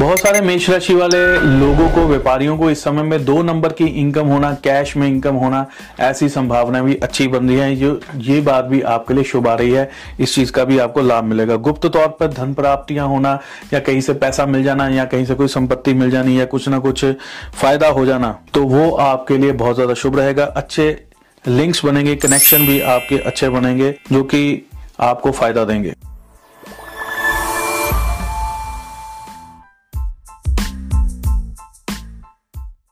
बहुत सारे मेष राशि वाले लोगों को, व्यापारियों को इस समय में दो नंबर की इनकम होना कैश में इनकम होना ऐसी संभावना भी अच्छी बन रही है। जो ये बात भी आपके लिए शुभ आ रही है। इस चीज़ का भी आपको लाभ मिलेगा। गुप्त तौर पर धन प्राप्तियाँ होना या कहीं से पैसा मिल जाना या कहीं से कोई संपत्ति मिल जानी या कुछ ना कुछ फ़ायदा हो जाना तो वो आपके लिए बहुत ज़्यादा शुभ रहेगा। अच्छे लिंक्स बनेंगे कनेक्शन भी आपके अच्छे बनेंगे, जो कि आपको फ़ायदा देंगे।